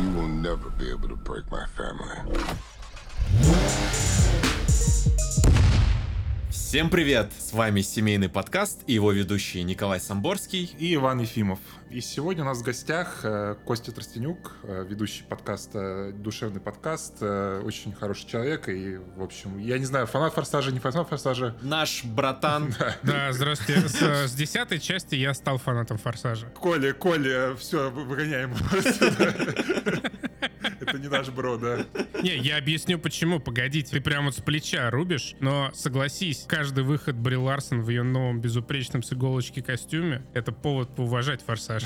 You will never be able to break my family. Всем привет! С вами семейный подкаст и его ведущий Николай Самборский. и Иван Ефимов. И сегодня у нас в гостях э, Костя Тростенюк, э, ведущий подкаста «Душевный подкаст», э, очень хороший человек, и, в общем, я не знаю, фанат «Форсажа», не фанат «Форсажа». Наш братан. Да, здравствуйте. С, десятой части я стал фанатом «Форсажа». Коля, Коля, все, выгоняем. Это не наш бро, да. Не, я объясню почему. Погодите, ты прямо вот с плеча рубишь, но согласись, каждый выход Бри Ларсон в ее новом безупречном с иголочки костюме — это повод поуважать «Форсаж».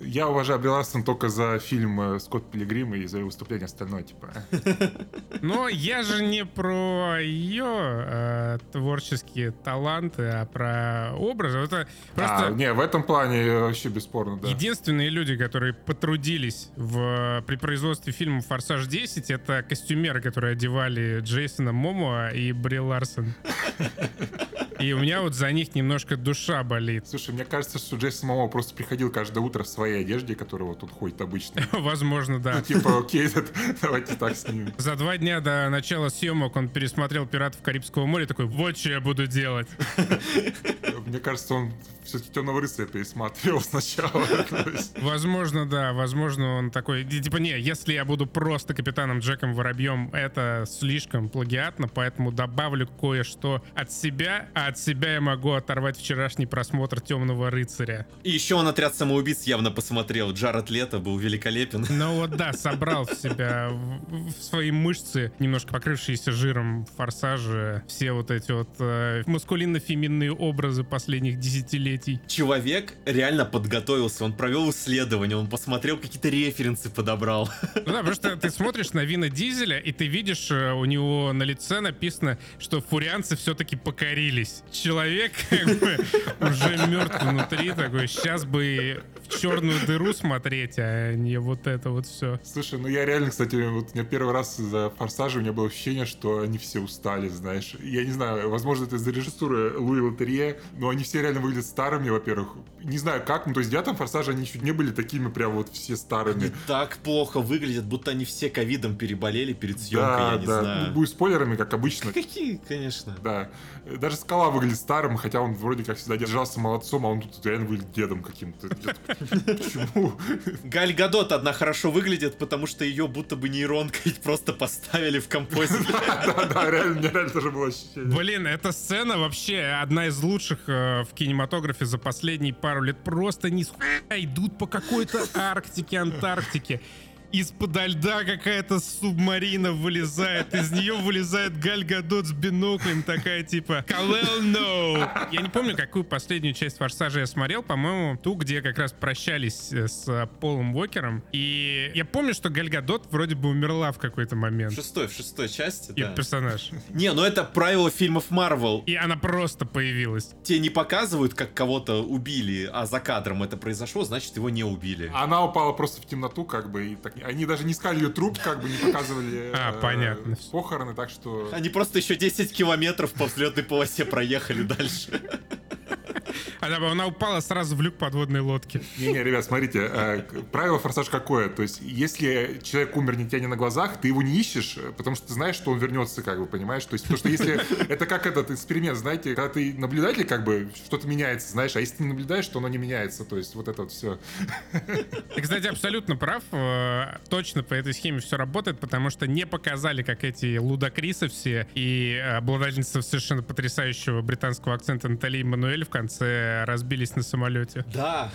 Я уважаю Бри Ларсон только за фильм э, «Скотт Пилигрим» и за ее выступление остальное, типа. Но я же не про ее э, творческие таланты, а про образы. Это просто... А, не, в этом плане вообще бесспорно, да. Единственные люди, которые потрудились в, при производстве фильма «Форсаж 10», это костюмеры, которые одевали Джейсона Момоа и Бри Ларсон. И у меня вот за них немножко душа болит. Слушай, мне кажется, что Джейсон Момоа просто приходил каждое утро в своей одежде, которая вот тут ходит обычно. Возможно, да. Ну, типа, окей, давайте так снимем. За два дня до начала съемок он пересмотрел «Пиратов Карибского моря» такой, вот что я буду делать. Мне кажется, он все-таки «Темного рыцаря» пересматривал сначала. Возможно, да, возможно, он такой, типа, не, если я буду просто капитаном Джеком Воробьем, это слишком плагиатно, поэтому добавлю кое-что от себя, а от себя я могу оторвать вчерашний просмотр «Темного рыцаря». И еще он отряд самоубийц явно посмотрел. Джаред Лето был великолепен. Ну вот да, собрал в себя в, свои мышцы, немножко покрывшиеся жиром форсажи, все вот эти вот э, маскулинно-феминные образы последних десятилетий. Человек реально подготовился, он провел исследование, он посмотрел какие-то референсы, подобрал. Ну да, потому что ты смотришь на Вина Дизеля, и ты видишь, э, у него на лице написано, что фурианцы все-таки покорились. Человек как бы уже мертв внутри, такой, сейчас бы в черную дыру смотреть, а не вот это вот все. Слушай, ну я реально, кстати, вот у меня первый раз за «Форсажа» у меня было ощущение, что они все устали, знаешь. Я не знаю, возможно, это из-за режиссуры Луи Лотерье, но они все реально выглядят старыми, во-первых. Не знаю как, ну то есть в девятом «Форсаже» они чуть не были такими прям вот все старыми. Они так плохо выглядят, будто они все ковидом переболели перед съемкой, я не да. знаю. Ну, будет спойлерами, как обычно. Какие, конечно. Да. Даже Скала выглядит старым, хотя он вроде как всегда держался молодцом, а он тут реально выглядит дедом каким-то. Почему? Галь Гадот одна хорошо выглядит, потому что ее будто бы нейронкой просто поставили в композит. Да, да, реально, мне реально тоже было ощущение. Блин, эта сцена вообще одна из лучших в кинематографе за последние пару лет. Просто не идут по какой-то Арктике, Антарктике. Из-под льда какая-то субмарина вылезает, из нее вылезает Галь Гадот с биноклем, такая типа «Калел, no!» Я не помню, какую последнюю часть «Форсажа» я смотрел, по-моему, ту, где как раз прощались э, с э, Полом Уокером. И я помню, что Галь Гадот вроде бы умерла в какой-то В момент. шестой, в шестой части, И да. персонаж. Не, ну это правило фильмов Марвел. И она просто появилась. Те не показывают, как кого-то убили, а за кадром это произошло, значит его не убили. Она упала просто в темноту, как бы, и так, они даже не искали ее труп, как бы, не показывали А, э, понятно. похороны, так что... Они просто еще 10 километров по взлетной полосе проехали дальше. Она, она упала сразу в люк подводной лодки. Не-не, ребят, смотрите, э, правило форсаж какое? То есть, если человек умер не не на глазах, ты его не ищешь, э, потому что ты знаешь, что он вернется, как бы, понимаешь? То есть, потому что если... Это как этот эксперимент, знаете, когда ты наблюдатель, как бы, что-то меняется, знаешь, а если ты не наблюдаешь, то оно не меняется. То есть, вот это вот все. Ты, кстати, абсолютно прав. Э, Точно по этой схеме все работает, потому что не показали, как эти лудокрисы все и обладательница совершенно потрясающего британского акцента Натали Мануэль в конце разбились на самолете. Да.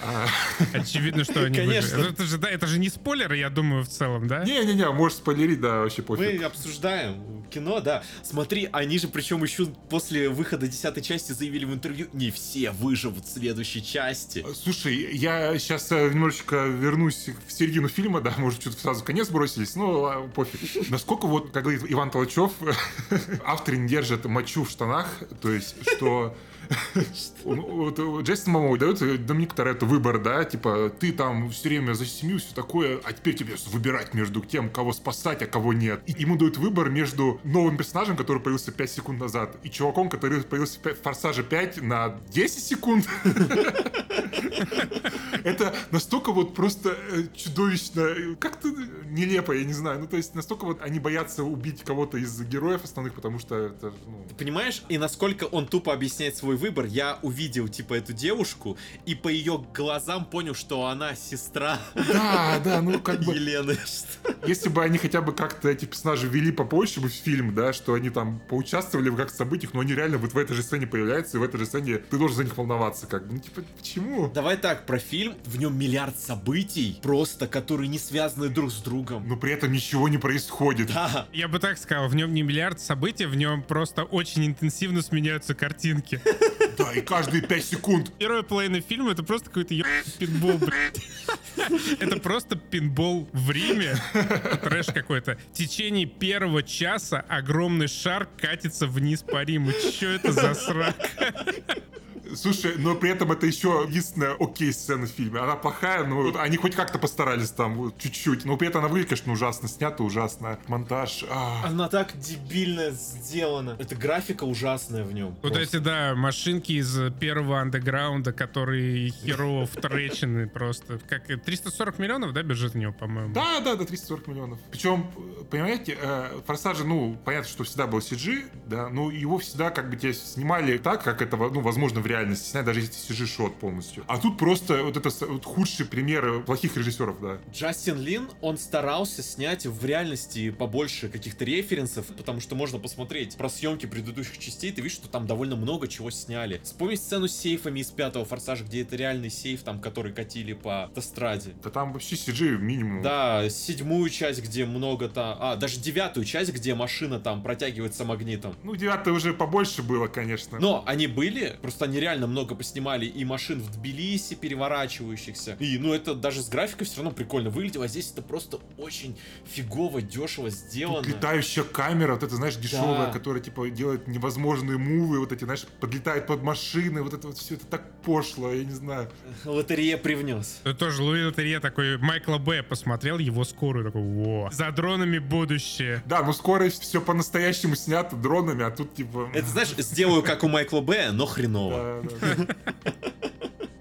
Очевидно, что они Конечно. выжили. Это же, да, это же не спойлер, я думаю, в целом, да? Не-не-не, можешь спойлерить, да, вообще Мы пофиг. обсуждаем кино, да. Смотри, они же причем еще после выхода десятой части заявили в интервью, не все выживут в следующей части. Слушай, я сейчас немножечко вернусь в середину фильма, да, может, что-то сразу конец бросились, ну, ладно, пофиг. Насколько вот, как говорит Иван Толчев, авторы не держат мочу в штанах, то есть, что вот, э, Джейсон Момоа дает Доминику Торетто выбор, да, типа, ты там все время за семью, все такое, а теперь тебе выбирать между тем, кого спасать, а кого нет. И ему дают выбор между новым персонажем, который появился 5 секунд назад, и чуваком, который появился в «Форсаже 5» на 10 секунд. Это настолько вот просто э, чудовищно, э, как-то нелепо, я не знаю. Ну, то есть настолько вот они боятся убить кого-то из героев основных, потому что это, ну... Понимаешь, и насколько он тупо объясняет свой выбор, я увидел, типа, эту девушку, и по ее глазам понял, что она сестра Да, да, ну как бы... Елены. Если бы они хотя бы как-то эти персонажи вели побольше бы в фильм, да, что они там поучаствовали в как событиях, но они реально вот в этой же сцене появляются, и в этой же сцене ты должен за них волноваться, как бы. Ну, типа, почему? Давай так, про фильм, в нем миллиард событий, просто, которые не связаны друг с другом. Но при этом ничего не происходит. Да, Я бы так сказал, в нем не миллиард событий, в нем просто очень интенсивно сменяются картинки. Да, и каждые пять секунд. Первая половина фильма это просто какой-то пинбол, блядь. Это просто пинбол в Риме. Трэш какой-то. В течение первого часа огромный шар катится вниз по Риму. Че это за срак? Слушай, но при этом это еще единственная окей сцена в фильме. Она плохая, но вот они хоть как-то постарались там вот, чуть-чуть. Но при этом она выглядит, конечно, ужасно снята, ужасно. Монтаж. а. она так дебильно сделана. Эта графика ужасная в нем. Вот эти, да, машинки из первого андеграунда, которые херово втречены просто. Как и 340 миллионов, да, бюджет у него, по-моему? Да, да, да, 340 миллионов. Причем, понимаете, э, Форсажи, ну, понятно, что всегда был CG, да, но его всегда как бы тебе снимали так, как это, ну, возможно, в реальности снять, даже если CG-шот полностью. А тут просто вот это вот худший пример плохих режиссеров, да. Джастин Лин, он старался снять в реальности побольше каких-то референсов, потому что можно посмотреть про съемки предыдущих частей, ты видишь, что там довольно много чего сняли. Вспомни сцену с сейфами из пятого форсажа, где это реальный сейф, там, который катили по автостраде. Да там вообще CG минимум. Да, седьмую часть, где много там... А, даже девятую часть, где машина там протягивается магнитом. Ну, девятое уже побольше было, конечно. Но они были, просто они реально много поснимали и машин в Тбилиси переворачивающихся. И, ну, это даже с графикой все равно прикольно выглядело, а здесь это просто очень фигово, дешево сделано. Тут летающая камера, вот это, знаешь, дешевая, Да. которая, типа, делает невозможные мувы, вот эти, знаешь, подлетает под машины, вот это вот все это так пошло, я не знаю. Лотерея привнес. Это тоже Луи Лотерье такой, Майкла Б. посмотрел его скорую, такой, во, за дронами будущее. Да, ну скоро все по-настоящему снято дронами, а тут, типа... Это, знаешь, сделаю как у Майкла Б, но хреново. Да, да, да.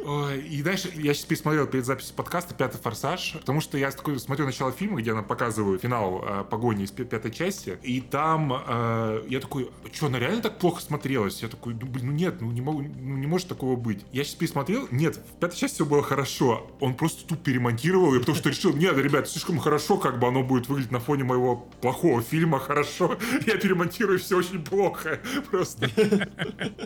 Ой, и дальше я сейчас пересмотрел перед записью подкаста «Пятый форсаж», потому что я такой смотрю начало фильма, где она показывает финал э, погони из пя- пятой части, и там э, я такой, что, она реально так плохо смотрелась? Я такой, ну, блин, ну нет, ну не, могу, ну не может такого быть. Я сейчас пересмотрел, нет, в пятой части все было хорошо, он просто тут перемонтировал, и потому что решил, нет, ребят, слишком хорошо, как бы оно будет выглядеть на фоне моего плохого фильма, хорошо, я перемонтирую все очень плохо, просто.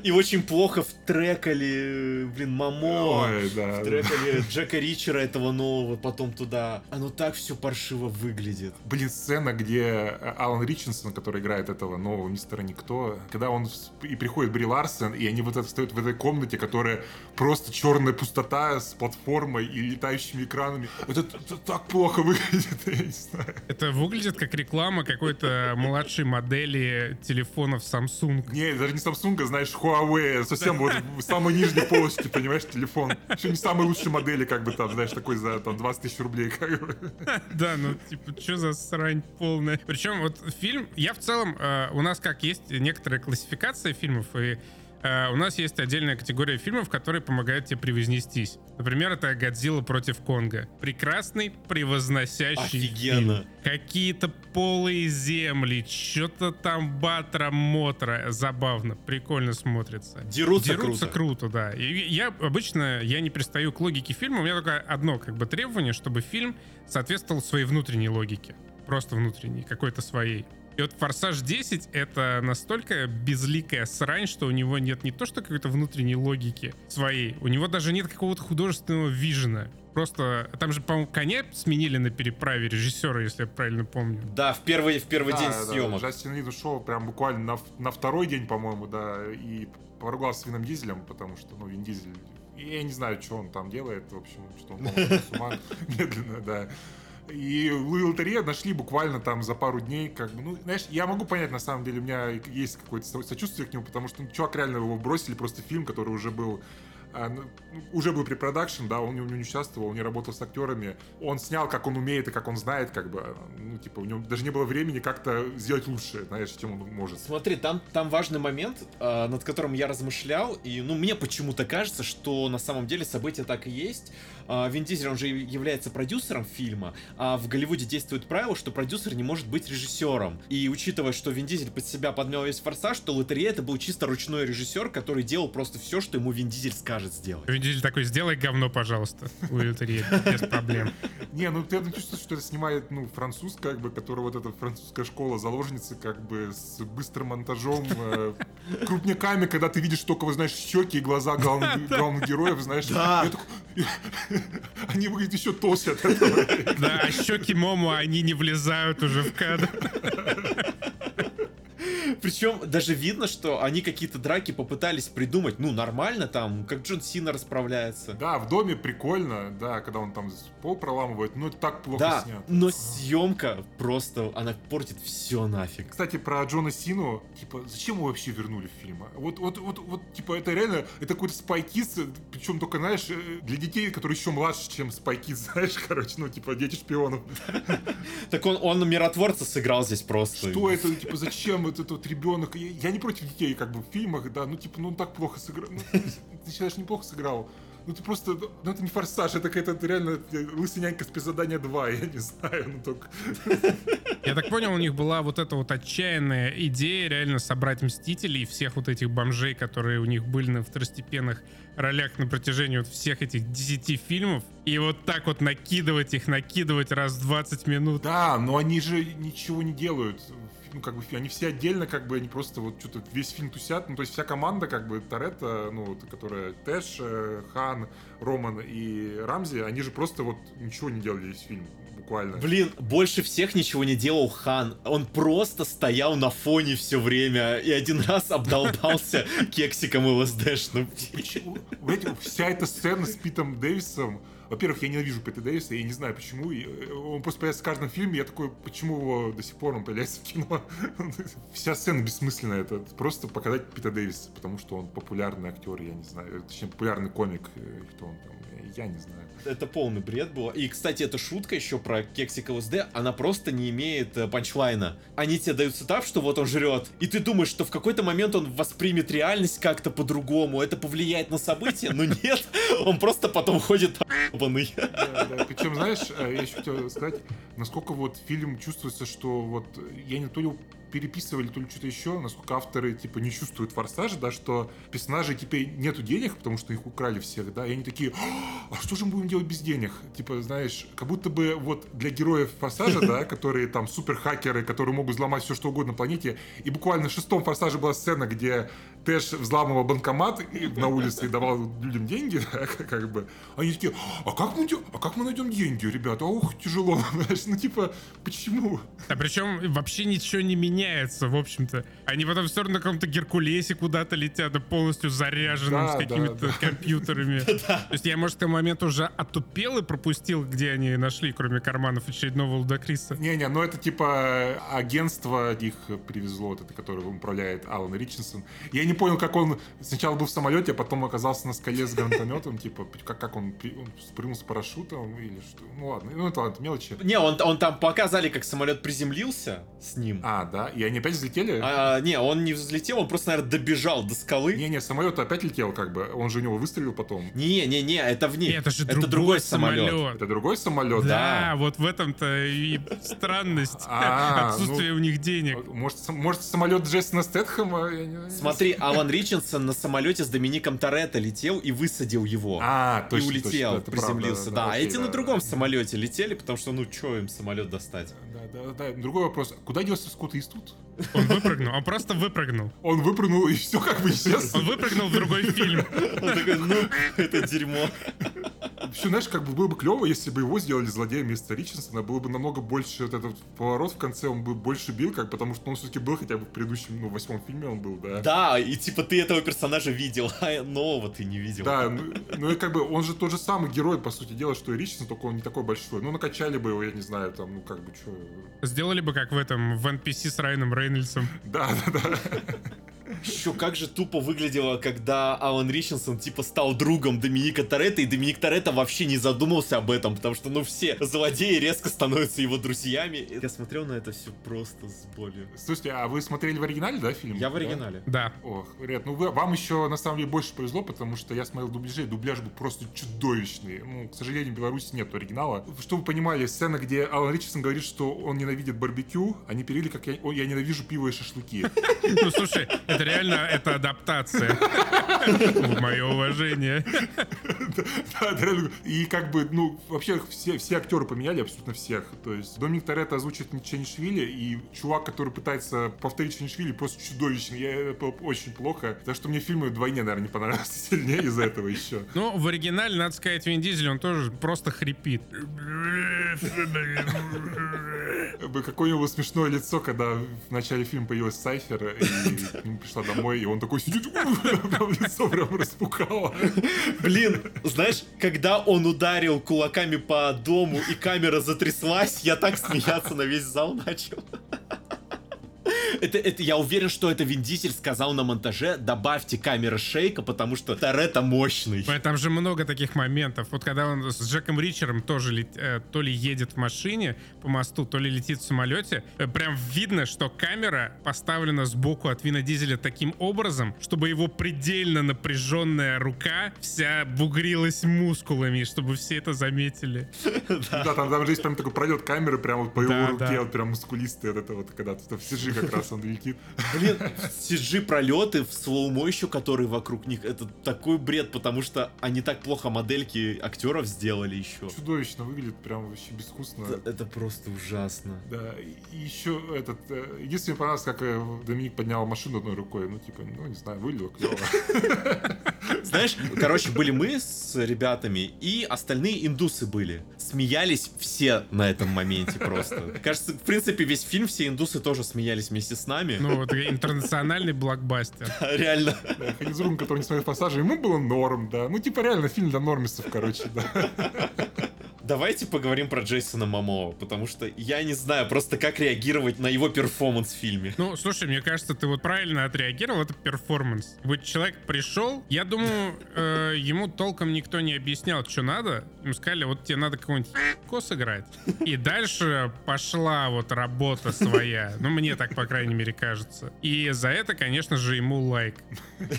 И очень плохо втрекали, блин, Мамо. Ой, да. Втрекали Джека Ричера этого нового, потом туда. Оно так все паршиво выглядит. Блин, сцена, где э, Алан Ричардсон, который играет этого нового мистера Никто, когда он и приходит Бри Ларсен, и они вот это встают в этой комнате, которая просто черная пустота с платформой и летающими экранами. Вот это, это так плохо выглядит, я не знаю. Это выглядит как реклама какой-то младшей модели телефонов Samsung. Не, даже не Samsung, а, знаешь, Huawei, совсем вот в самой нижней полочке, понимаешь, телефон. Еще не самой лучшей модели, как бы там, знаешь, такой за там, 20 тысяч рублей. Как бы. Да, ну, типа, что за срань полная. Причем вот фильм, я в целом, э, у нас как есть некоторая классификация фильмов, и у нас есть отдельная категория фильмов, которые помогают тебе превознестись. Например, это «Годзилла против Конга». Прекрасный, превозносящий Офигенно. фильм. Какие-то полые земли, что-то там батра-мотра. Забавно, прикольно смотрится. Дерутся Дерутся круто. круто, да. И я обычно я не пристаю к логике фильма. У меня только одно как бы требование, чтобы фильм соответствовал своей внутренней логике. Просто внутренней, какой-то своей. И вот «Форсаж 10» — это настолько безликая срань, что у него нет не то что какой-то внутренней логики своей, у него даже нет какого-то художественного вижена. Просто там же, по-моему, коня сменили на переправе режиссера, если я правильно помню. Да, в первый, в первый день Да, да, съемок. Джастин Лин ушел прям буквально на, на второй день, по-моему, да, и поругался с Вином Дизелем, потому что, ну, Вин Дизель... Я не знаю, что он там делает, в общем, что он с ума медленно, да. И Лотерея нашли буквально там за пару дней, как бы, ну, знаешь, я могу понять, на самом деле, у меня есть какое-то со- сочувствие к нему, потому что ну, чувак реально его бросили, просто фильм, который уже был уже был препродакшн, да, он, он не участвовал, он не работал с актерами. Он снял, как он умеет и как он знает, как бы, ну, типа, у него даже не было времени как-то сделать лучше, знаешь, чем он может. Смотри, там, там важный момент, э, над которым я размышлял, и, ну, мне почему-то кажется, что на самом деле события так и есть. Э, Вин Дизель, он же является продюсером фильма, а в Голливуде действует правило, что продюсер не может быть режиссером. И учитывая, что Вин Дизель под себя подмял весь форсаж, то Лотерея это был чисто ручной режиссер, который делал просто все, что ему Вин Дизель скажет сделать. Вин Дизель такой, сделай говно, пожалуйста, у Лотереи, без проблем. Не, ну ты чувствуешь, что это снимает, ну, француз, как бы, который вот эта французская школа заложницы, как бы, с быстрым монтажом, э, крупняками, когда ты видишь только, вот, знаешь, щеки и глаза главных, героев, знаешь. Да. Они выглядят еще толще от этого. Да, а щеки Мому, они не влезают уже в кадр. Причем даже видно, что они какие-то драки попытались придумать, ну, нормально там, как Джон Сина расправляется. Да, в доме прикольно, да, когда он там пол проламывает, но это так плохо Да, снят. но съемка просто, она портит все нафиг. Кстати, про Джона Сину, типа, зачем его вообще вернули в фильм? Вот, вот, вот, вот, типа, это реально, это какой-то Kids, причем только, знаешь, э, для детей, которые еще младше, чем Kids, знаешь, короче, ну, типа, дети шпионов. Так он, он миротворца сыграл здесь просто. Что это, типа, зачем этот вот ребенок? Я, я не против детей, как бы, в фильмах, да, ну, типа, ну, он так плохо сыграл. Ну, ты считаешь, неплохо сыграл? Ну, ты просто, ну, это не форсаж, это какая-то реально лысый нянька спецзадания 2, я не знаю, ну, только... Я так понял, у них была вот эта вот отчаянная идея реально собрать Мстителей всех вот этих бомжей, которые у них были на второстепенных ролях на протяжении вот всех этих 10 фильмов, и вот так вот накидывать их, накидывать раз в 20 минут. Да, но они же ничего не делают. Ну, как бы, они все отдельно, как бы, они просто вот что-то весь фильм тусят. Ну, то есть вся команда, как бы, Торетто, ну, вот, которая Тэш, э, Хан, Роман и Рамзи, они же просто вот ничего не делали весь фильм, буквально. Блин, больше всех ничего не делал Хан. Он просто стоял на фоне все время и один раз обдолбался кексиком ЛСДшным. Вся эта сцена с Питом Дэвисом, во-первых, я ненавижу Пита Дэвиса, я не знаю почему. Э, Он просто появляется в каждом фильме, я такой, почему его до сих пор он появляется в кино? Вся сцена бессмысленная, это просто показать Пита Дэвидсона, потому что он популярный актер, я не знаю, точнее, популярный комик, э, кто он там, я не знаю. Это полный бред был. И, кстати, эта шутка еще про кексик ЛСД, она просто не имеет э, панчлайна. Они тебе дают setup, что вот он жрет, и ты думаешь, что в какой-то момент он воспримет реальность как-то по-другому, это повлияет на события, но нет, он просто потом ходит ебаный. Да, да. Причем, знаешь, э, я еще хотел сказать, насколько вот фильм чувствуется, что вот я не то ли переписывали, то ли что-то еще, насколько авторы, типа, не чувствуют форсажа, да, что персонажей теперь нету денег, потому что их украли всех, да, и они такие, а что же мы будем делать без денег? Типа, знаешь, как будто бы вот для героев форсажа, да, которые там супер хакеры, которые могут взломать все, что угодно на планете, и буквально в шестом форсаже была сцена, где Тэш взламывал банкомат на улице и давал людям деньги, да, как бы, они такие, а как мы, а как мы найдем деньги, ребята? Ух, тяжело, знаешь, ну, типа, почему? А причем вообще ничего не меняется, в общем-то. Они потом все равно на каком-то Геркулесе куда-то летят, да полностью заряженным, Да, с какими-то да. компьютерами. То есть я, может, к тому моменту уже отупел и пропустил, где они нашли, кроме карманов очередного Лудакриса. Не-не, ну это типа агентство их привезло, вот это, которое управляет Алан Ричардсон. Я не понял, как он сначала был в самолете, а потом оказался на скале с гранатометом, типа, как, как он, он спрыгнул с парашютом или что. Ну ладно, ну это ладно, мелочи. Не, он, он там показали, как самолет приземлился с ним. А, да, и они опять взлетели? А, не, он не взлетел, он просто, наверное, добежал до скалы. Не-не, самолет опять летел, как бы, он же у него выстрелил потом. Не-не-не, это в ней. Не, это же это другой самолет. Это другой самолет? Да, вот в этом-то и странность. А, Отсутствие ну, у них денег. Может, сам- может самолет Джейсона Стэтхэма? Смотри, Алан Ричардсон на самолете с Домиником Торетто летел и высадил его. А, точно, и улетел, приземлился. Да, а эти на другом самолете летели, потому что, ну, что им самолет достать? Да, да, да. Другой вопрос. Куда делся Скотт Иствуд? Gut. Он выпрыгнул, он просто выпрыгнул. Он выпрыгнул и все как бы исчез. Он выпрыгнул в другой фильм. Он такой, ну, это дерьмо. Еще, знаешь, как бы было бы клево, если бы его сделали злодеем вместо Ричардсона, было бы намного больше вот этот поворот в конце, он бы больше бил, как потому что он все-таки был хотя бы в предыдущем, ну, восьмом фильме он был, да. Да, и типа ты этого персонажа видел, а нового ты не видел. Да, ну, ну и как бы он же тот же самый герой, по сути дела, что и Ричардсон, только он не такой большой. Ну, накачали бы его, я не знаю, там, ну, как бы, что... Сделали бы как в этом, в NPC с Райаном Рейнольдсом. Да, да, да. Еще как же тупо выглядело, когда Алан Ричардсон типа стал другом Доминика Торетто, и Доминик Торетто вообще не задумался об этом, потому что, ну, все злодеи резко становятся его друзьями. Я смотрел на это все просто с болью. Слушайте, а вы смотрели в оригинале, да, фильм? Я в Да? оригинале. Да. Ох, ребят, ну вы, вам еще на самом деле больше повезло, потому что я смотрел дубляжи, и дубляж был просто чудовищный. Ну, к сожалению, в Беларуси нет оригинала. Чтобы вы понимали, сцена, где Алан Ричардсон говорит, что он ненавидит барбекю, они перевели как я, «О, я ненавижу пиво и шашлыки. Ну, слушай, это реально, это адаптация. Мое уважение. И как бы, ну, вообще все, все актеры поменяли, абсолютно всех. То есть Доминик Торетто озвучит Ченишвили, и чувак, который пытается повторить Ченишвили, просто чудовищный. Я, это очень плохо. Так что мне фильмы вдвойне, наверное, не понравился сильнее из-за этого еще. Ну, в оригинале, надо сказать, Вин Дизель, он тоже просто хрипит. Какое у него смешное лицо, когда в начале фильма появилась Сайфер, и пришла домой, и он такой сидит, прям лицо прям распукало. Блин, знаешь, когда он ударил кулаками по дому и камера затряслась, я так смеяться на весь зал начал. Это, это, я уверен, что это Вин Дизель сказал на монтаже, добавьте камеры шейка, потому что Торетто мощный. Там же много таких моментов. Вот когда он с Джеком Ричером тоже лет- э, то ли едет в машине по мосту, то ли летит в самолете, э, прям видно, что камера поставлена сбоку от Вина Дизеля таким образом, чтобы его предельно напряженная рука вся бугрилась мускулами, чтобы все это заметили. Да, там, же есть прям такой пролет камеры прямо вот по его руке, вот прям мускулистый, вот это вот, когда в CG как раз он летит. Блин, CG пролеты в слоумо еще, которые вокруг них, это такой бред, потому что они так плохо модельки актеров сделали еще. Чудовищно выглядит, прям вообще безвкусно. Это, это просто ужасно. Да, и еще этот... э, Единственное, понравилось, как э, Доминик поднял машину одной рукой. Ну, типа, ну, не знаю, выглядело клево. Знаешь, короче, были мы с ребятами, и остальные индусы были. Смеялись все на этом моменте просто. Кажется, в принципе, весь фильм все индусы тоже смеялись вместе с нами. Ну, вот интернациональный блокбастер. Реально. Ханизрум, который не смотрел «Форсажа», ему было норм, да. Ну, типа, реально, фильм для нормисов, короче, да. Давайте поговорим про Джейсона Мамоа, потому что я не знаю просто как реагировать на его перформанс в фильме. Ну, слушай, мне кажется, ты вот правильно отреагировал, это перформанс. Вот человек пришел, я думаю, э, ему толком никто не объяснял, что надо. Ему сказали, вот тебе надо какой-нибудь ко сыграть. И дальше пошла вот работа своя. Ну, мне так, по крайней мере, кажется. И за это, конечно же, ему лайк.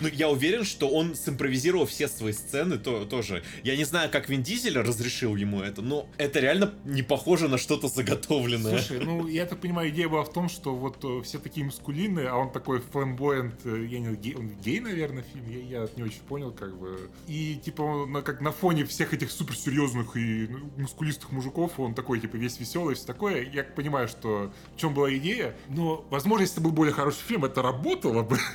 Ну, я уверен, что он симпровизировал все свои сцены то, тоже. Я не знаю, как Вин Дизель разрешил ему это, но это реально не похоже на что-то заготовленное. Слушай, ну, я так понимаю, идея была в том, что вот э, все такие мускулины, а он такой фламбоянт, э, я не гей, он гей, наверное, фильм, я, я не очень понял, как бы. И, типа, на- как на фоне всех этих суперсерьезных и ну, мускулистых мужиков, он такой, типа, весь веселый, все такое. Я понимаю, что в чем была идея, но, возможно, если это был более хороший фильм, это работало бы.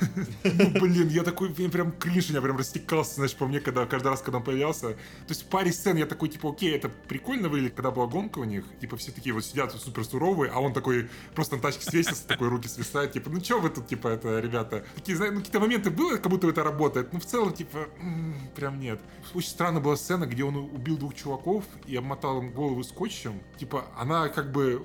Ну, блин, я такой, я прям кринж, меня прям растекался, знаешь, по мне, когда каждый раз, когда он появлялся. То есть в паре сцен я такой, типа, окей, это прикольно выглядит, когда была гонка у них, типа, все такие вот сидят супер суровые, а он такой просто на тачке свесился, такой руки свисают, типа, ну чё вы тут, типа, это, ребята? Такие, ну какие-то моменты было, как будто это работает, но в целом, типа, прям нет. Очень странная была сцена, где он убил двух чуваков и обмотал им голову скотчем. Типа, она как бы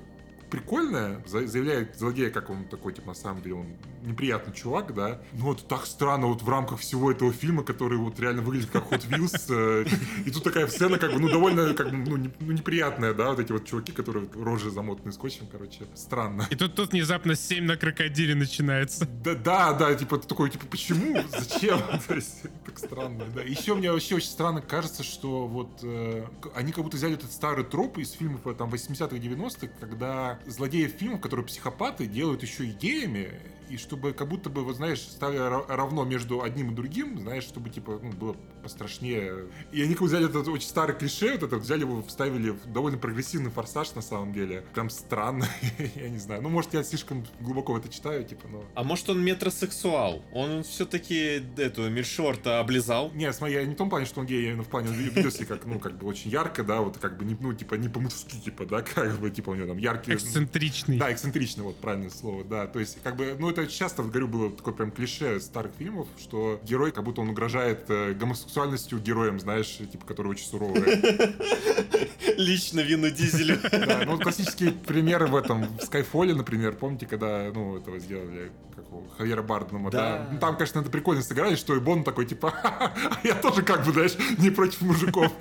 прикольная, за- заявляет злодея, как он такой, типа, на самом деле, он неприятный чувак, да. Но это так странно вот в рамках всего этого фильма, который вот реально выглядит как Hot Wheels. э, И тут такая сцена, как бы, ну, довольно, как бы, ну, ну, неприятная, да, вот эти вот чуваки, которые рожи замотаны скотчем, короче. Странно. И тут, тут внезапно 7 на крокодиле начинается. Да, да, да, типа ты такой, типа, почему? Зачем? То есть, так странно, да. Еще мне вообще очень странно кажется, что вот э, они как будто взяли этот старый троп из фильмов э, там 80-х, 90-х, когда злодеи фильмов, которые психопаты, делают еще идеями, и чтобы как будто бы, вот знаешь, стали ра- равно между одним и другим, знаешь, чтобы типа ну, было пострашнее. И они как бы взяли этот очень старый клише, вот этот, взяли его, вставили в довольно прогрессивный форсаж на самом деле. Прям странно, я не знаю. Ну, может, я слишком глубоко это читаю, типа, но... А может он метросексуал? Он все-таки эту Мильшорта облизал? Не, смотри, я не в том плане, что он гей, я именно в плане, он ведет себя как, ну, как бы очень ярко, да, вот как бы, не, ну, типа, не по-мужски, типа, да, как бы, типа, у него там яркие... Эксцентричный. Да, эксцентричный, вот правильное слово, да. То есть, как бы, ну, это это часто, говорю, было такое прям клише старых фильмов, что герой, как будто он угрожает э, гомосексуальностью героям, знаешь, типа, которые очень суровые. Лично Вину Дизелю. Да, ну вот классические примеры в этом, в Скайфоле, например, помните, когда, ну, этого сделали, как его, Хавьера Барднама, да. Ну, там, конечно, это прикольно сыграли, что и Бон такой, типа, «Ха-ха, а я тоже, как бы, знаешь, не против мужиков.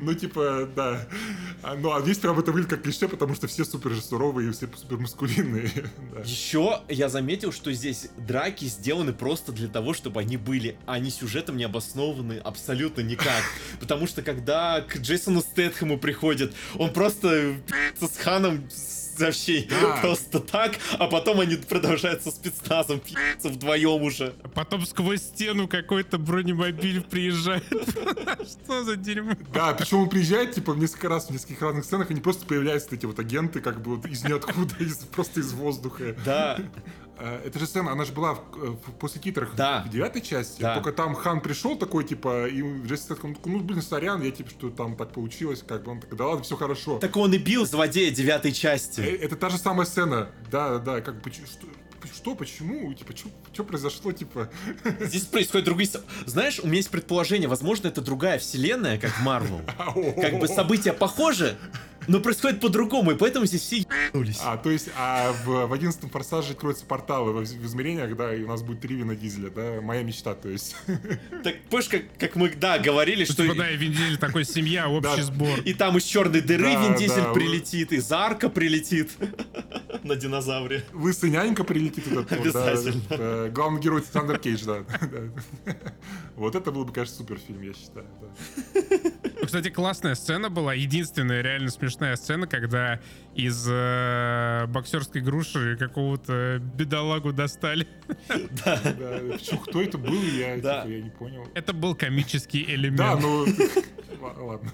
Ну, типа, да. А, Ну, а здесь прям это выглядит как клише, потому что все супер же суровые и все супер маскулинные. Да. Еще я заметил, что здесь драки сделаны просто для того, чтобы они были, а они сюжетом не обоснованы абсолютно никак. Потому что когда к Джейсону Стэтхэму приходит, он просто с Ханом с- вообще Да. просто так, а потом они продолжают со спецназом пи***ться вдвоем уже. А Потом сквозь стену какой-то бронемобиль приезжает. Что за дерьмо? Да, причем он приезжает, типа, в несколько раз в нескольких разных сценах, и не просто появляются эти вот агенты, как бы вот из ниоткуда, просто из воздуха. Да, А, Эта же сцена, она же была в- в- после титрах Да. в девятой части. Да. Только там Хан пришел такой, типа, и Джесси такой, ну, блин, сорян, я, типа, что там так получилось, как бы, он такой, да ладно, все хорошо. так он и бил злодея девятой части. Э, Это та же самая сцена, да, да, как бы, что, что, почему, типа, что произошло, типа, Здесь происходит другие... Знаешь, у меня есть предположение, возможно, это другая вселенная, как Марвел. Как бы события похожи, но происходит по-другому, и поэтому здесь все ебнулись. А, то есть, а в, в 11 форсаже откроются порталы в, в измерениях, да, и у нас будет три Вина Дизеля, да, моя мечта, то есть. Так, помнишь, как, как мы, да, говорили, Что, что... типа, да, и Вин Дизель такой семья, общий сбор. И там из черной дыры Вин Дизель прилетит, из арка прилетит на динозавре. Лысый нянька прилетит этот Обязательно. э, главный герой Тандер Кейдж, да. Вот это был бы, конечно, супер фильм, я считаю. Ну, Кстати, классная сцена была. Единственная реально смешная сцена, когда из э, боксерской груши какого-то бедолагу достали. Да, Почему, кто это был, я, Да. типа, я не понял. Это был комический элемент. Да, ну, ла- ладно.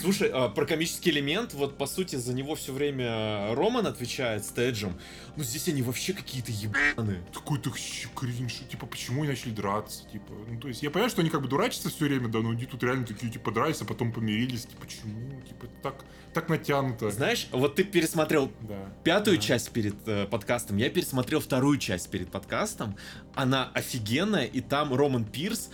Слушай, а, про комический элемент, вот по сути за него все время Роман отвечает с Теджем. Ну здесь они вообще какие-то ебаные. Какой-то кринж, типа, почему они начали драться, типа, ну, то есть, я понимаю, что они как бы дурачатся все время, да, но они тут реально такие, типа, дрались, а потом помирились, типа, почему, типа, так, так натянуто. Знаешь, вот ты пересмотрел Да. пятую Да. часть перед э, подкастом, я пересмотрел вторую часть перед подкастом. Она офигенная, и там Роман Пирс,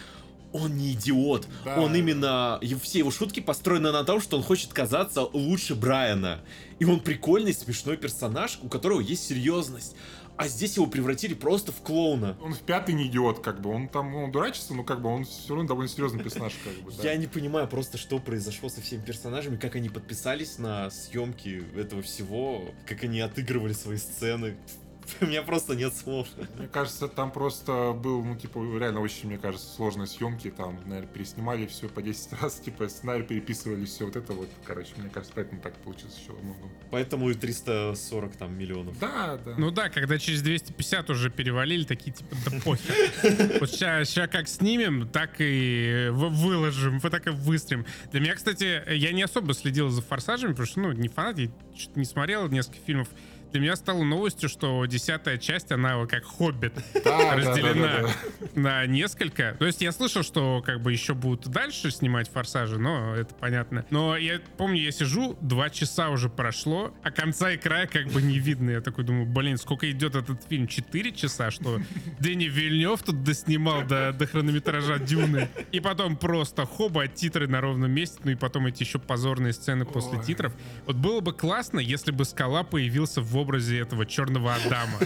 он не идиот. Да. Он именно... Все его шутки построены на том, что он хочет казаться лучше Брайана. И он прикольный, смешной персонаж, у которого есть серьезность. А здесь его превратили просто в клоуна. Он в пятый не идиот, как бы, он там, он дурачится, но как бы он все равно довольно серьезный персонаж, как бы, да. Я не понимаю просто, что произошло со всеми персонажами, как они подписались на съемки этого всего, как они отыгрывали свои сцены. У меня просто нет слов. Мне кажется, там просто был, ну, типа, реально очень, мне кажется, сложные съемки. Там, наверное, переснимали все по 10 раз, типа, сценарий переписывали, все вот это вот. Короче, мне кажется, поэтому так получилось еще. Ну. Поэтому и 340 там миллионов. Да, да. Ну да, когда через 250 уже перевалили, такие типа, да похер. Вот сейчас как снимем, так и выложим, вот так и выстрелим. Для меня, кстати, я не особо следил за форсажами, потому что, ну, не фанат, я что-то не смотрел несколько фильмов. Для меня стало новостью, что десятая часть, она как «Хоббит» Да, разделена да, да, да. на несколько. То есть я слышал, что как бы еще будут дальше снимать форсажи, но это понятно. Но я помню, я сижу, два часа уже прошло, а конца и края как бы не видно. Я такой думаю, блин, сколько идет этот фильм? Четыре часа, что Дэнни Вильнев тут доснимал до, до хронометража Дюны. И потом просто хоба, титры на ровном месте, ну и потом эти еще позорные сцены после Ой. титров. Вот было бы классно, если бы Скала появился в образе этого черного Адама.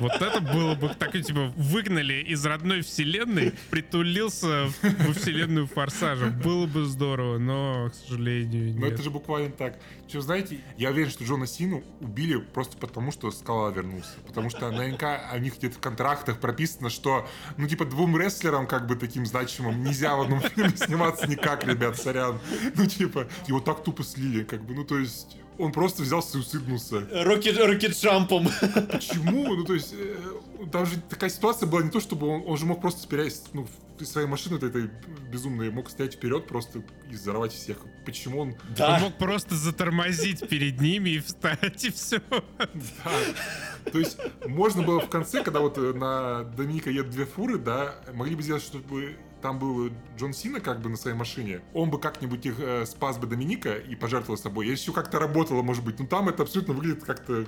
Вот это было бы так, типа, выгнали из родной вселенной, притулился во вселенную Форсажа. Было бы здорово, но, к сожалению, Но нет. это же буквально так. Что, знаете, я уверен, что Джона Сину убили просто потому, что Скала вернулся. Потому что наверняка у них где-то в контрактах прописано, что, ну, типа, двум рестлерам, как бы, таким значимым, нельзя в одном фильме сниматься никак, ребят, сорян. Ну, типа, его так тупо слили, как бы, ну, то есть... Он просто взялся и усыпнулся. Рокет, рокет-джампом. Почему? Ну, то есть, э, там же такая ситуация была не то, чтобы он, он же мог просто спереть, ну, своей машины этой безумной, мог стоять вперед просто и взорвать всех. Почему он... Он Да. мог просто затормозить перед ними и встать, и все. Да. То есть, можно было в конце, когда вот э, на Доминика едут две фуры, да, могли бы сделать, чтобы там был Джон Сина как бы на своей машине, он бы как-нибудь их э, спас бы Доминика и пожертвовал собой. Если все как-то работало, может быть, но там это абсолютно выглядит как-то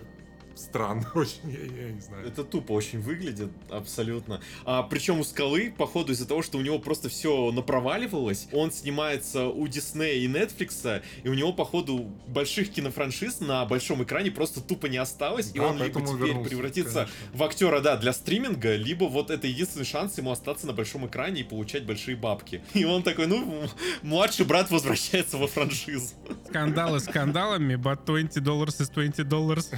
странно очень, я, я не знаю. Это тупо очень выглядит, абсолютно. А, причем у Скалы, походу, из-за того, что у него просто все напроваливалось, он снимается у Диснея и Netflix, и у него, походу, больших кинофраншиз на большом экране просто тупо не осталось, и Да, он либо теперь вернулся, превратится конечно. в актера, да, для стриминга, либо вот это единственный шанс ему остаться на большом экране и получать большие бабки. И он такой, ну, младший брат возвращается во франшизу. Скандалы скандалами, but 20 dollars is 20 dollars.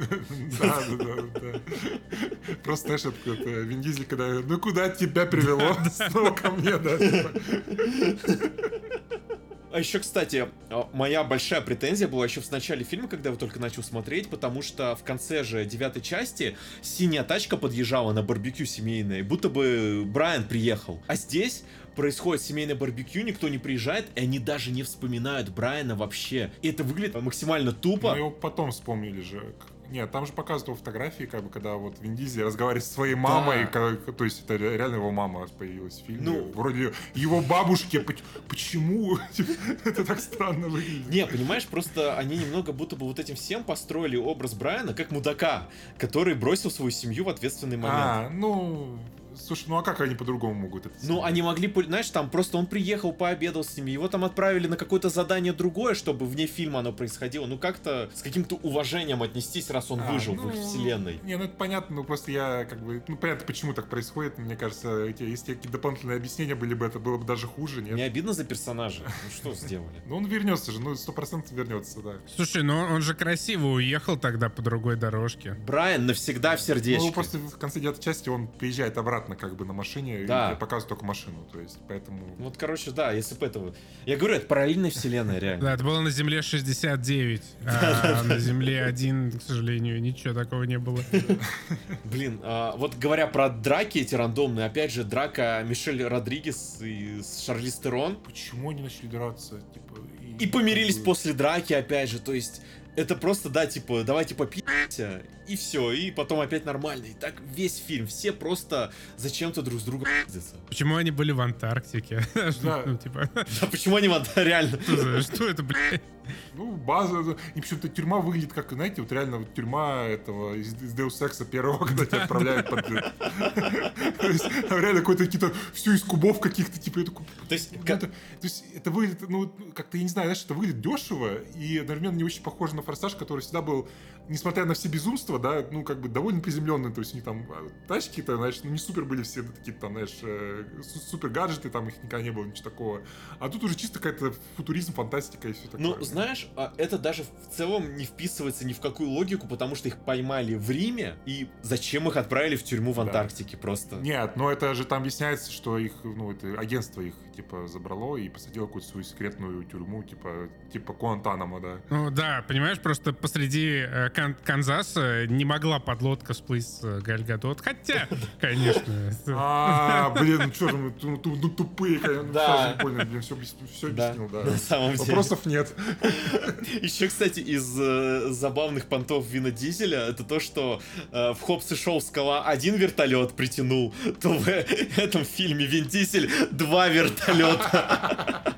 Да, да, да, да. Просто, знаешь, это Вин Дизель, когда, ну куда тебя привело? Снова ко мне, да. типа. А еще, кстати, а, моя большая претензия была еще в начале фильма, когда я его только начал смотреть, потому что в конце же девятой части синяя тачка подъезжала на барбекю семейное, будто бы Брайан приехал. А здесь происходит семейное барбекю, никто не приезжает, и они даже не вспоминают Брайана вообще. И это выглядит максимально тупо. Мы его потом вспомнили же. Нет, там же показывают фотографии, как бы, когда вот Вин Дизель разговаривает со своей мамой, когда- то есть это ре- реально его мама появилась в фильме. Ну. Вроде его бабушки, поч- почему? Это так странно выглядит. Не, понимаешь, просто они немного будто бы вот этим всем построили образ Брайана как мудака, который бросил свою семью в ответственный момент. А, ну, слушай, ну а как они по-другому могут это Ну, сделать? они могли, знаешь, там просто он приехал, пообедал с ними, его там отправили на какое-то задание другое, чтобы вне фильма оно происходило. Ну, как-то с каким-то уважением отнестись, раз он А, выжил ну, в их вселенной. Не, ну это понятно, ну просто я как бы, ну понятно, почему так происходит. Мне кажется, эти, если какие-то дополнительные объяснения были бы, это было бы даже хуже, нет? Не обидно за персонажа? Ну, что сделали? Ну он вернется же, ну сто процентов вернется, да. Слушай, ну он же красиво уехал тогда по другой дорожке. Брайан навсегда в Ну сердечке. просто в конце девятой части он приезжает обратно как бы на машине Да. и показывает только машину, то есть поэтому... Вот, короче, да, если бы этого... Я говорю, это параллельная вселенная, реально. Да, это было на Земле 69, а на Земле 1, к сожалению, ничего такого не было. Блин, а, вот говоря про драки эти рандомные, опять же, драка Мишель Родригес и с Шарли Стерон, Почему они начали драться? Типа, И помирились как бы- после драки, опять же, то есть... Это просто, да, типа, давайте попи***ся, и все, и потом опять нормально. И так весь фильм, все просто зачем-то друг с другом пиздятся. Почему они были в Антарктике? Да. Ну, типа, Да почему они вот реально... что это, блядь? Ну, база, и почему-то тюрьма выглядит как, знаете, вот реально вот тюрьма этого из, из Deus Ex первого, когда тебя отправляют под... То есть, реально какой-то какие-то все из кубов каких-то, типа, я такой, То есть, Ну, это, то есть это выглядит, ну, как-то, я не знаю, знаешь, это выглядит дешево и одновременно не очень похоже на «Форсаж», который всегда был, несмотря на все безумства, да, ну, как бы довольно приземленный, то есть у них там а, тачки-то, знаешь, ну, не супер были все такие там, знаешь, э, су- супер гаджеты, там их никогда не было, ничего такого. А тут уже чисто какая-то футуризм, фантастика и все такое. Ну, знаешь, а, это даже в целом не вписывается ни в какую логику, потому что их поймали в Риме, и зачем их отправили в тюрьму в Да. Антарктике просто? Нет, но это же там объясняется, что их, ну, это агентство их, типа, забрало и посадило в какую-то свою секретную тюрьму, типа, типа Куантанамо, да. Ну да, понимаешь, просто посреди э, Кан- Канзаса не могла подлодка всплыть с э, Галь Гадот. Хотя, конечно. А, блин, ну что же мы ту- ну, тупые, конечно, Да. сразу не понял, блин, все, объяснил, да. на самом деле. Вопросов нет. Еще, кстати, из э, забавных понтов Вина Дизеля, это то, что э, в Хопс и Шоу Скала один вертолет притянул, то в этом фильме Вин Дизель два вертолета.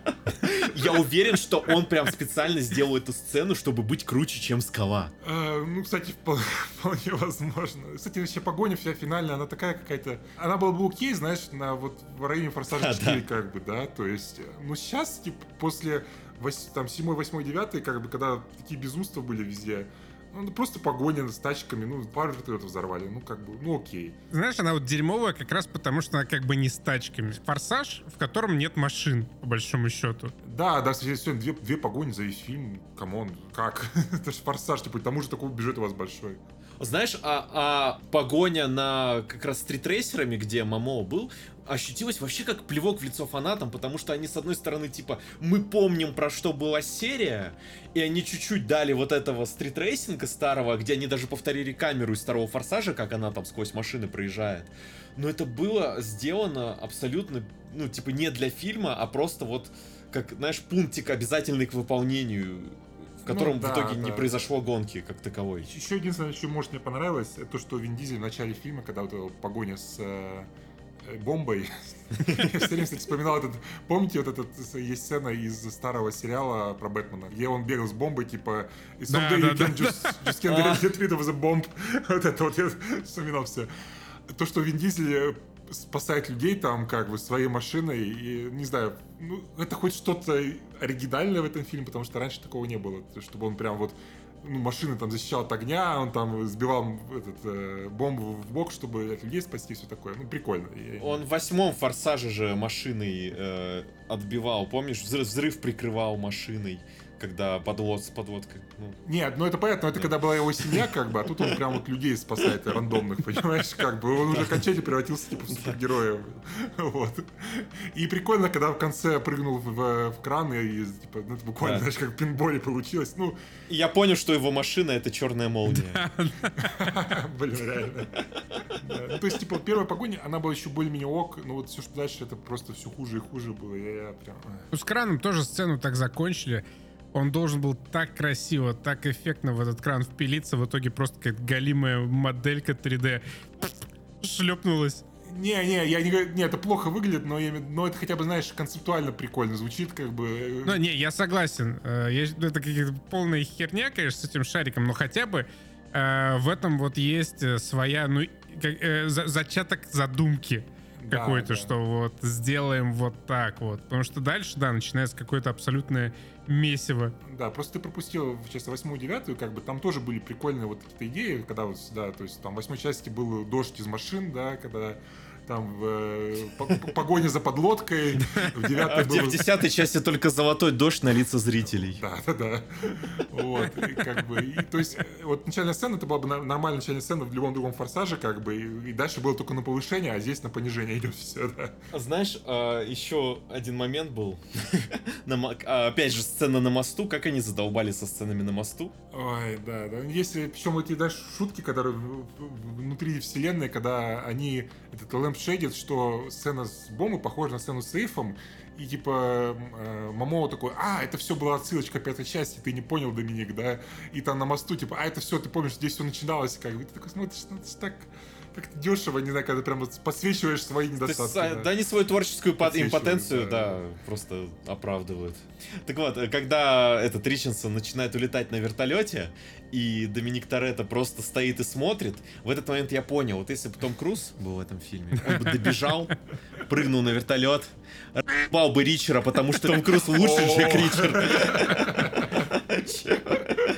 Я уверен, что он прям специально сделал эту сцену, чтобы быть круче, чем Скала. Ну, кстати, вполне возможно. Кстати, вообще погоня вся финальная, она такая какая-то... Она была бы окей, знаешь, на вот в районе Форсажа Да, 4, да. как бы, да, то есть... Ну, сейчас, типа, после там 7, 8, 9, как бы, когда такие безумства были везде, ну, просто погоня с тачками, ну, пару вертолетов взорвали, ну, как бы, ну, окей. Знаешь, она вот дерьмовая как раз потому, что она как бы не с тачками. Форсаж, в котором нет машин, по большому счету. Да, да, сегодня две, две погони за весь фильм, come on, как? Это же Форсаж, типа, к тому же такой бюджет у вас большой. Знаешь, а, а погоня на как раз стритрейсерами, где Момоа был, ощутилась вообще как плевок в лицо фанатам, потому что они, с одной стороны, типа, мы помним, про что была серия, и они чуть-чуть дали вот этого стритрейсинга старого, где они даже повторили камеру из второго форсажа, как она там сквозь машины проезжает. Но это было сделано абсолютно, ну, типа, не для фильма, а просто вот, как, знаешь, пунктик обязательный к выполнению, котором Ну да, в итоге не да. произошло гонки как таковой. Еще единственное, что, может, мне понравилось, это то, что Вин Дизель в начале фильма, когда вот погоня с э, э, бомбой. Я все время, кстати, вспоминал этот... Помните, вот этот есть сцена из старого сериала про Бэтмена, где он бегал с бомбой, типа Да, Someday да, да, can just, just can't get rid of the bomb. Вот это вот я вспоминал все. То, что Вин Дизель э, спасает людей там как бы своей машиной, и не знаю, ну, это хоть что-то оригинальное в этом фильме, потому что раньше такого не было, чтобы он прям вот ну, машины там защищал от огня, он там сбивал этот, э, бомбу в бок, чтобы от людей спасти, все такое. Ну, прикольно. Я- Он в восьмом форсаже же машиной э, отбивал, помнишь? Взрыв, взрыв прикрывал машиной, когда подвод с подводкой. Ну, Нет, ну это понятно, это когда была его семья, как бы, а тут он прям вот людей спасает, рандомных, понимаешь, как бы, он уже окончательно превратился, типа, в супергероя, вот. И прикольно, когда в конце прыгнул в, в кран, и, типа, ну, это буквально, Да. знаешь, как в пинболе получилось, ну, И я понял, что его машина это черная молния. блин, реально. Ну, то есть, типа, первая погоня, она была еще более-менее ок, но вот все, что дальше, это просто все хуже и хуже было, я, я прям... эх. Ну, с краном тоже сцену так закончили. Он должен был так красиво, так эффектно в этот кран впилиться. В итоге просто какая-то галимая моделька 3D шлепнулась. Не, не, я не говорю, не, это плохо выглядит, но, я, но это хотя бы, знаешь, концептуально прикольно звучит, как бы. Ну, не, я согласен. Э, я- это какая-то полная херня, конечно, с этим шариком, но хотя бы э, в этом вот есть э, своя, ну, как, за- зачаток задумки Да, какой-то, да. что вот сделаем вот так вот. Потому что дальше, да, начинается какое-то абсолютное месиво. Да, просто ты пропустил, в части восьмую, девятую, как бы там тоже были прикольные вот какие-то идеи, когда вот, да, то есть там в восьмой части был дождь из машин, да, когда там э, по- по- погоня за подлодкой, в А девятой в был... в десятой части только золотой дождь на лица зрителей. Да, да, да. Вот, и как бы, и, то есть, э, вот начальная сцена, это была бы на- нормальная начальная сцена в любом другом форсаже, как бы, и, и дальше было только на повышение, а здесь на понижение идет все, да. Знаешь, а, еще один момент был. На а, Опять же, сцена на мосту. Как они задолбали со сценами на мосту? Ой, да, да. Если, причем эти даже шутки, которые в- в- внутри вселенной, когда они, этот лэмп шейдит, что сцена с бомбой похожа на сцену с сейфом, и типа э, Мамоу такой, а, это все была отсылочка пятой части, ты не понял, Доминик, да? И там на мосту, типа, а, это все, ты помнишь, здесь все начиналось, как бы, ты такой смотришь, ну, это ж так как-то дешево, не знаю, когда прям вот подсвечиваешь свои То есть, недостатки. а, да. да, они свою творческую импотенцию, да. да, просто оправдывают. Так вот, э, когда этот Ричардсон начинает улетать на вертолете, и Доминик Торетто просто стоит и смотрит, в этот момент я понял, вот если бы Том Круз был в этом фильме, он бы добежал, прыгнул на вертолет, бал бы Ричера, потому что Том Круз лучше Джек Ричард.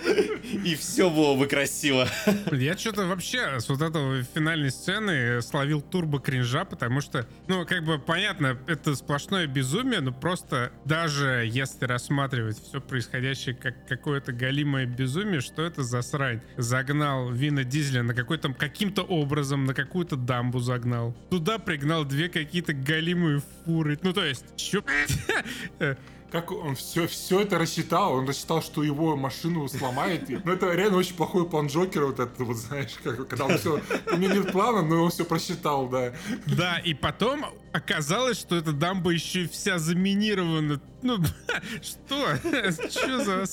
И все было бы красиво. Я что-то вообще с вот этого финальной сцены словил турбо кринжа, потому что, ну, как бы понятно, это сплошное безумие, но просто даже если рассматривать все происходящее как какое-то галимое безумие, что это за срань? Загнал Вина Дизеля на какой-то каким-то образом на какую-то дамбу загнал. Туда пригнал две какие-то галимые фуры. Ну, то есть, чё? Как он все, все это рассчитал, он рассчитал, что его машину сломает. И- Ну, это реально очень плохой план Джокера, вот это вот, знаешь, как, когда он все... У меня нет плана, но он все просчитал, да. Да, и потом оказалось, что эта дамба еще и вся заминирована. Ну, что? Что за...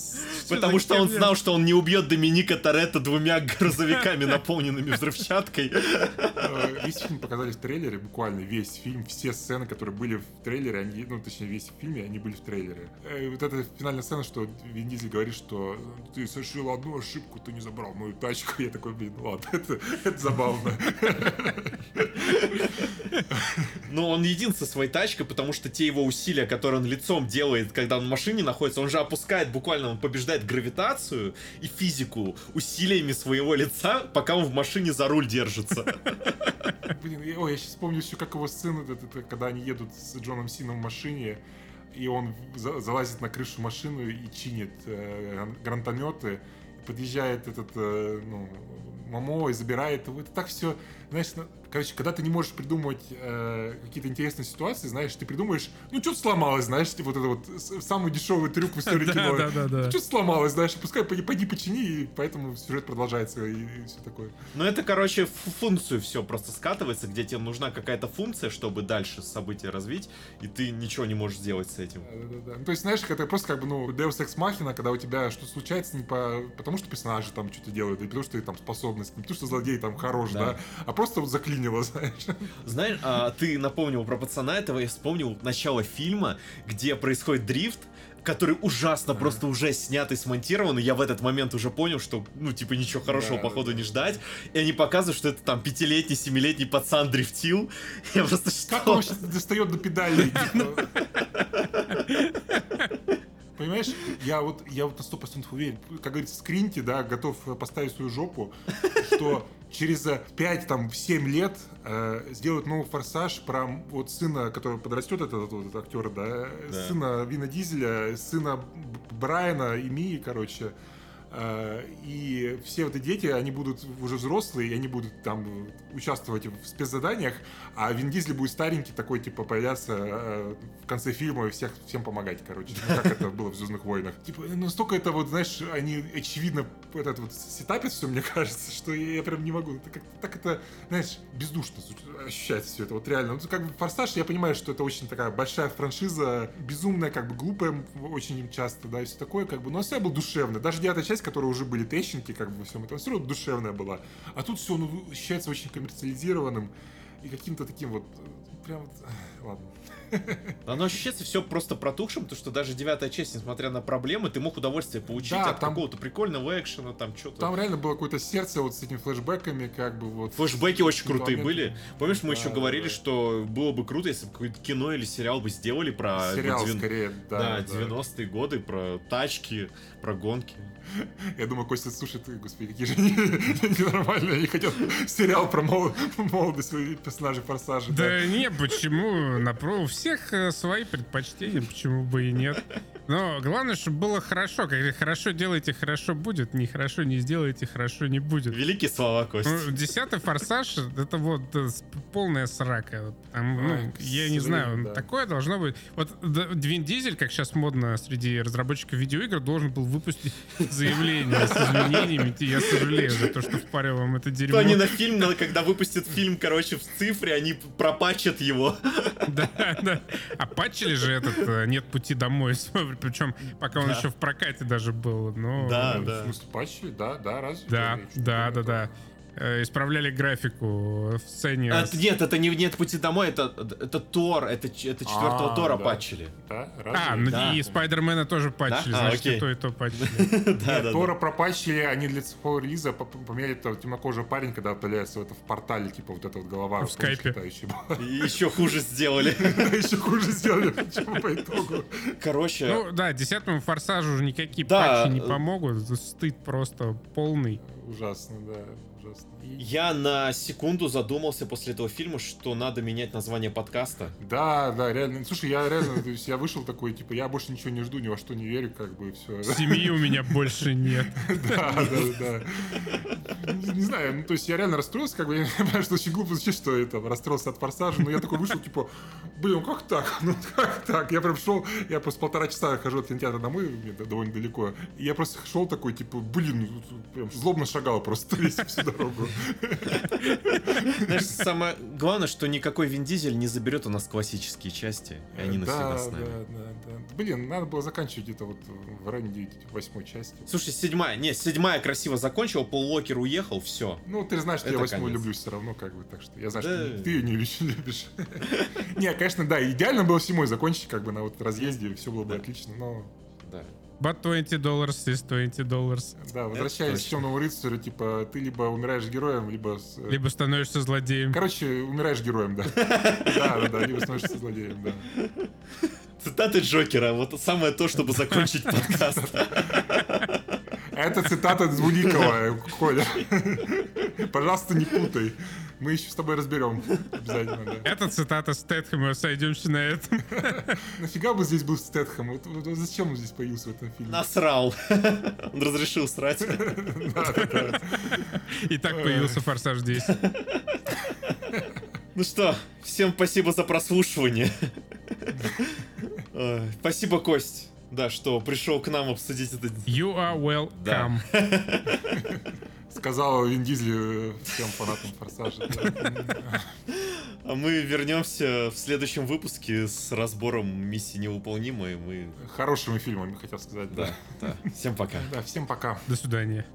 Потому что он знал, что он не убьет Доминика Торетто двумя грузовиками, наполненными взрывчаткой. Э, Весь фильм показали в трейлере, буквально весь фильм, все сцены, которые были в трейлере, они, ну, точнее, весь в фильме, они были в трейлере. Э, Вот эта финальная сцена, что Вин Дизель говорит, что ты совершил одну ошибку, ты не забрал мою тачку. Я такой, блин, ну ладно, это, это забавно. Он един со своей тачкой, потому что те его усилия, которые он лицом делает, когда он в машине находится, он же опускает, буквально он побеждает гравитацию и физику усилиями своего лица, пока он в машине за руль держится. Блин, я, ой, я сейчас вспомнил еще, как его это, когда они едут с Джоном Сином в машине, и он за- залазит на крышу машины и чинит э, гран- гранатометы, подъезжает этот, э, ну, Мамо и забирает его. Это так все, знаешь, на- короче, когда ты не можешь придумать э, какие-то интересные ситуации, знаешь, ты придумаешь, ну, что-то сломалось, знаешь, типа вот это вот с- самый дешевый трюк в истории Да, кино. да, да, да. Что-то сломалось, знаешь, пускай пойди, пойди почини, и поэтому сюжет продолжается и, все такое. Но это, короче, в функцию все просто скатывается, где тебе нужна какая-то функция, чтобы дальше события развить, и ты ничего не можешь сделать с этим. Да-да-да. Ну, то есть, знаешь, это просто как бы, ну, Deus Ex Machina, когда у тебя что-то случается не по... потому что персонажи там что-то делают, и потому, что там способность, не потому, что злодей там хорош, Да. да, а просто вот заклинило, знаешь. Знаешь, а, ты напомнил про пацана этого, я вспомнил начало фильма, где происходит дрифт, который ужасно, просто уже снят и смонтирован, и я в этот момент уже понял, что, ну, типа, ничего хорошего, Да, походу, да. не ждать. И они показывают, что это там пятилетний, семилетний пацан дрифтил. Я просто Как что? он вообще достает до педалей? Понимаешь, я вот, я вот на сто процентов уверен, как говорится, скриньте, да, готов э, поставить свою жопу, что через 5-7 лет э, сделают новый форсаж про вот сына, который подрастет, этот, вот, этот актер, да, Да. сына Вина Дизеля, сына Брайана и Мии, короче. Э, И все вот эти дети, они будут уже взрослые, и они будут там участвовать в спецзаданиях, а Вин Дизель будет старенький такой, типа, появляться э, в конце фильма и всех, всем помогать, короче. Ну, как это было в «Звездных войнах». Типа, настолько это вот, знаешь, они очевидно вот это вот сетапят все, мне кажется, что я, прям не могу. Это как так это, знаешь, бездушно ощущается все это. Вот реально. Ну, как бы «Форсаж», я понимаю, что это очень такая большая франшиза, безумная, как бы глупая очень часто, да, и все такое, как бы, но все был душевный. Даже девятая часть, которая уже были трещинки, как бы, во всем этом, все равно душевная была. А тут все, ну, ощущается очень коммерциализированным и каким-то таким вот, э, прям ладно. Оно ощущается все просто протухшим, потому что даже девятая часть, несмотря на проблемы, ты мог удовольствие получить Да, от там- какого-то прикольного экшена, там что-то. Там реально было какое-то сердце вот с этими флешбэками, как бы вот. Флэшбэки очень Какие-то крутые моменты. были. Помнишь, мы Да, еще говорили, да. что было бы круто, если бы какое-то кино или сериал бы сделали про Сериал вот девян- скорее, Да, да. да. 90-е годы, про тачки, про гонки. Я думаю, Костя слушает, господи, какие же они ненормальные. Они хотят сериал про мол- молодость своих персонажей Форсажа. Да не, почему? Напро- у всех э, свои предпочтения, почему бы и нет. Но главное, чтобы было хорошо. Когда хорошо делаете, хорошо будет. Нехорошо не сделаете, хорошо не будет. Великие слова, Костя. Ну, Десятый форсаж это вот э, полная срака. Ну, я не знаю, такое должно быть. Вот Д- Вин Дизель, как сейчас модно среди разработчиков видеоигр, должен был выпустить заявление с изменениями. Я сожалею за то, что впарил вам это То дерьмо. они на фильм, но когда выпустят фильм, короче, в цифре, они пропачат его. Да, да. А патчили же этот э, «Нет пути домой». Причем пока он еще в прокате даже был. Да, да. В смысле, патчи? Да, да, разве? Да, да, да, то. да. Э, Исправляли графику в сцене. А, с- нет, это не нет пути домой, это, это Тор, это, это четвертого А, Тора да. патчили. Да, разве? А, ну Да. и Спайдермена тоже патчили, А, значит, окей. и то, и то патчили. Да, да, Тора да. пропатчили, они для цифрового релиза поменяли этого темнокожего парень, когда появляется в, это, в портале, типа вот эта вот голова. В скайпе. Еще хуже сделали. Еще хуже сделали, почему по итогу. Короче, Ну да, десятому форсажу уже никакие Да, патчи не помогут. Стыд просто полный. Ужасно, да, ужасно. И- я на секунду задумался после этого фильма, что надо менять название подкаста. Да, да, реально. Слушай, я реально, то есть я вышел такой, типа, я больше ничего не жду, ни во что не верю, как бы, все. Семьи у меня больше нет. Да, да, да. Не, не знаю, ну, то есть я реально расстроился, как бы, я понимаю, что очень глупо звучит, что это, расстроился от форсажа, но я такой вышел, типа, блин, ну как так? Ну как так? Я прям шел, я просто полтора часа хожу от кинотеатра домой, довольно далеко, и я просто шел такой, типа, блин, ну, прям злобно шагал просто весь всю дорогу. Знаешь, самое главное, что никакой Вин Дизель не заберет у нас классические части, и они навсегда да, с нами. да, да, да. Блин, надо было заканчивать где-то вот в районе восьмой части. Слушай, седьмая, не, седьмая красиво закончила, Пол Уокер уехал, все. Ну, ты знаешь, что я восьмую конец. люблю все равно, как бы, так что я знаю, Да. что ты ее не любишь. любишь. Не, конечно, да, идеально было седьмой закончить, как бы, на вот разъезде, все было бы отлично, но, Да. But 20 dollars is 20 dollars. да, возвращаясь к темному рыцарю, типа, ты либо умираешь героем, либо... с- э, Либо становишься злодеем. Короче, умираешь героем, да. Да, да, да, либо становишься злодеем, да. Цитаты Джокера, вот самое то, чтобы закончить подкаст. Это цитата Звуникова, Коля. Пожалуйста, не путай. Мы еще с тобой разберем. Обязательно, да. Это цитата Стэтхэма, сойдемся на этом. Нафига бы здесь был Стэтхэм? Вот, вот зачем он здесь появился в этом фильме? Насрал. Он разрешил срать. Да, да, да. И так появился Форсаж 10. Ну что, всем спасибо за прослушивание. Спасибо, Кость. Да, что пришел к нам обсудить это. You are welcome. Сказал Вин Дизель э, всем фанатам Форсажа. да. А мы вернемся в следующем выпуске с разбором миссии невыполнимой. Мы... Хорошими фильмами, хотел сказать. Да, да. Всем пока. Да, всем пока. До свидания.